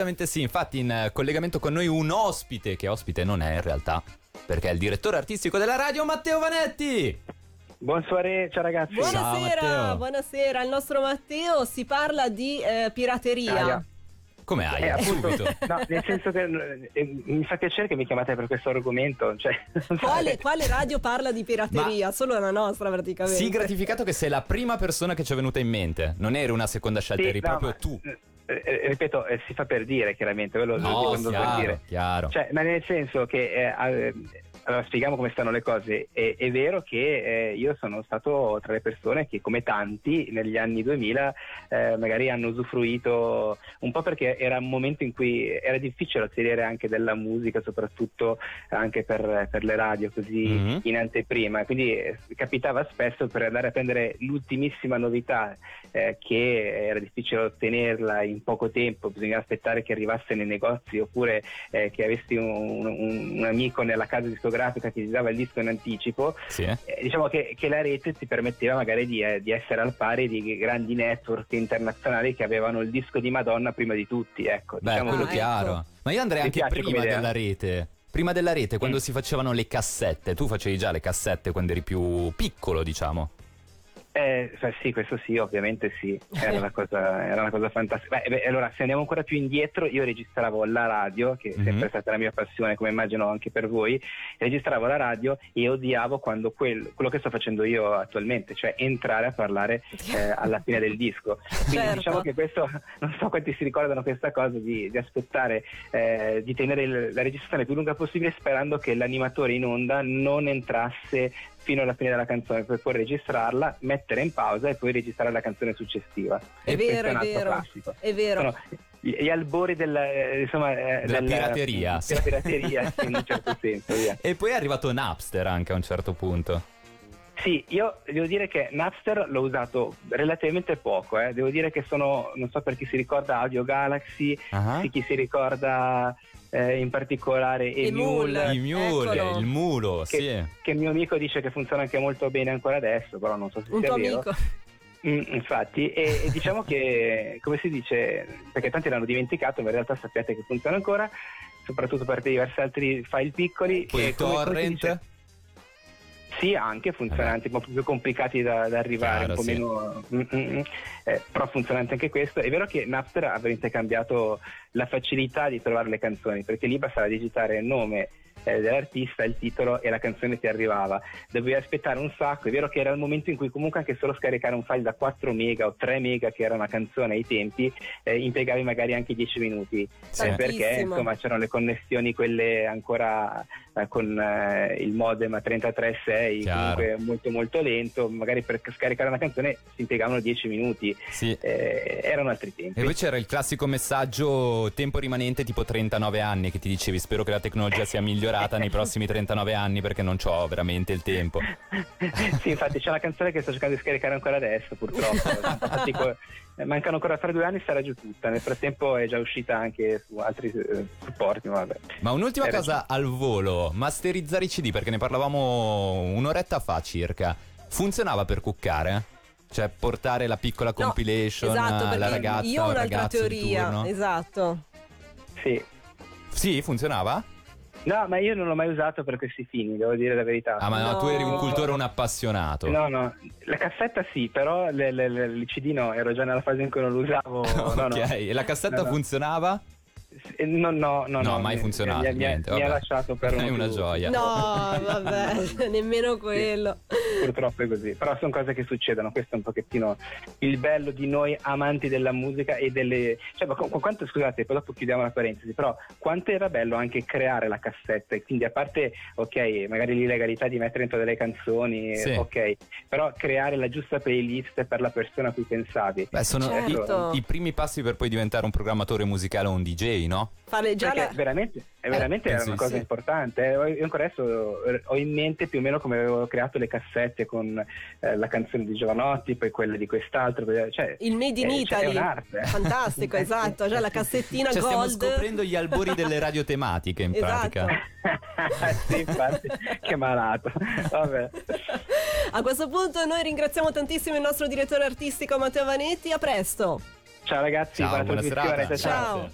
Assolutamente sì, infatti in eh, collegamento con noi un ospite, che ospite non è in realtà, perché è il direttore artistico della radio Matteo Vanetti. Buon soirée, ciao ragazzi. Buonasera, Matteo. buonasera. Il nostro Matteo si parla di eh, pirateria. Aia. Come hai? Eh, appunto, Subito. no, nel senso che eh, mi fa piacere che mi chiamate per questo argomento. Cioè, Quale, quale radio parla di pirateria? Solo la nostra praticamente. Sii gratificato che sei la prima persona che ci è venuta in mente. Non eri una seconda scelta, Sì, eri no, proprio ma- tu. Eh, eh, ripeto, eh, si fa per dire chiaramente, lo No, dico per chiaro, dire. chiaro. Cioè, ma nel senso che eh, allora spieghiamo come stanno le cose. È, è vero che eh, io sono stato tra le persone che, come tanti negli anni 2000, eh, magari hanno usufruito un po' perché era un momento in cui era difficile ottenere anche della musica, soprattutto anche per, per le radio così Mhm. in anteprima. Quindi eh, capitava spesso per andare a prendere l'ultimissima novità eh, che era difficile ottenerla in poco tempo, bisognava aspettare che arrivasse nei negozi oppure eh, che avessi un, un- un amico nella casa discografica che ti dava il disco in anticipo. Sì, eh? Diciamo che, che la rete ti permetteva magari di, eh, di essere al pari di grandi network internazionali che avevano il disco di Madonna prima di tutti. Ecco, Beh, diciamo quello chiaro. ecco. Ma io andrei anche prima della rete. Prima della rete, quando Mm. si facevano le cassette. Tu facevi già le cassette quando eri più piccolo, diciamo. Eh, sì, questo sì, ovviamente sì, era una cosa, era una cosa fantastica. Beh, beh, allora, se andiamo ancora più indietro, io registravo la radio, che è sempre stata la mia passione, come immagino anche per voi, registravo la radio e odiavo quando quel- quello che sto facendo io attualmente, cioè entrare a parlare eh, alla fine del disco. Quindi Certo. diciamo che questo, non so quanti si ricordano questa cosa di, di aspettare, eh, di tenere il- la registrazione più lunga possibile sperando che l'animatore in onda non entrasse fino alla fine della canzone per poi registrarla, mettere in pausa e poi registrare la canzone successiva. È vero, è altro vero. classico. È vero. Sono gli, albori della, eh, insomma, eh, Della del- pirateria, della pirateria in un certo senso. via. E poi è arrivato Napster anche a un certo punto. Sì, io devo dire che Napster l'ho usato relativamente poco, eh. devo dire che sono, non so per chi si ricorda Audio Galaxy, sì, chi si ricorda eh, in particolare Emul. Emule, Il mule, Eccolo. il mulo, che, sì. che il mio amico dice che funziona anche molto bene ancora adesso, però non so se Un sia tuo vero. amico. Mm, infatti, e, e diciamo che, come si dice, perché tanti l'hanno dimenticato, ma in realtà sappiate che funziona ancora, soprattutto per diversi altri file piccoli. Poi e il come- come torrent. Sì, anche funzionanti, un po' più complicati da, da arrivare, Chiaro, un po' sì. meno. mm, mm, mm, eh, però funzionante anche questo. È vero che Napster ha veramente cambiato la facilità di trovare le canzoni, perché lì bastava digitare il nome eh, dell'artista, il titolo e la canzone ti arrivava. Dovevi aspettare un sacco. È vero che era il momento in cui comunque anche solo scaricare un file da 4 mega o 3 mega, che era una canzone ai tempi, eh, impiegavi magari anche 10 minuti. Sì. Eh, perché insomma c'erano le connessioni quelle ancora eh, con eh, il modem a 33.6 Chiaro. comunque molto molto lento magari per scaricare una canzone si impiegavano 10 minuti Sì. eh, erano altri tempi E poi c'era il classico messaggio tempo rimanente tipo 39 anni che ti dicevi spero che la tecnologia sia migliorata nei prossimi 39 anni perché non ho veramente il tempo. sì infatti c'è una canzone che sto cercando di scaricare ancora adesso purtroppo Sono passati co- eh, mancano ancora fra due anni sarà giù tutta nel frattempo è già uscita anche su altri eh, supporti ma vabbè Ma un'ultima Era- cosa al volo, masterizzare i CD perché ne parlavamo un'oretta fa circa. Funzionava per cuccare? Cioè portare la piccola No, compilation esatto, alla ragazza io ho o al un'altra ragazzo di teoria. turno? Esatto. sì Sì, funzionava? No ma io non l'ho mai usato per questi fini devo dire la verità Ah, ma no, No. tu eri un cultore, un appassionato. No, no, la cassetta sì, però le- le- le- il CD no, ero già nella fase in cui non lo usavo. no, no. ok, e la cassetta No, no. funzionava? S- No, no, no. No, no, mai mi- funzionato, Mi, mi- niente, mi ha lasciato per È una più- gioia. No, vabbè, nemmeno quello. Purtroppo è così, però sono cose che succedono, questo è un pochettino il bello di noi amanti della musica e delle... Cioè, ma qu- quanto, scusate, poi dopo chiudiamo la parentesi, però quanto era bello anche creare la cassetta e quindi a parte, ok, magari l'illegalità di mettere dentro delle canzoni, Sì. ok, però creare la giusta playlist per la persona a cui pensavi. Beh, sono Certo. i, i primi passi per poi diventare un programmatore musicale o un DJ, no? Fare già Perché la... veramente, è veramente Eh, era penso una cosa sì. importante. eh. Io ancora adesso eh, ho in mente più o meno come avevo creato le cassette con eh, la canzone di Giovanotti, poi quelle di quest'altro. Cioè, Il Made in eh, cioè, Italy. è un'arte. eh. Fantastico, esatto. Già la cassettina Cioè, stiamo gold. scoprendo gli albori delle radio tematiche in Esatto. pratica. sì, infatti, che malato. Vabbè. A questo punto noi ringraziamo tantissimo il nostro direttore artistico Matteo Vanetti. A presto. Ciao ragazzi, Ciao, buona serata. ciao. Ciao.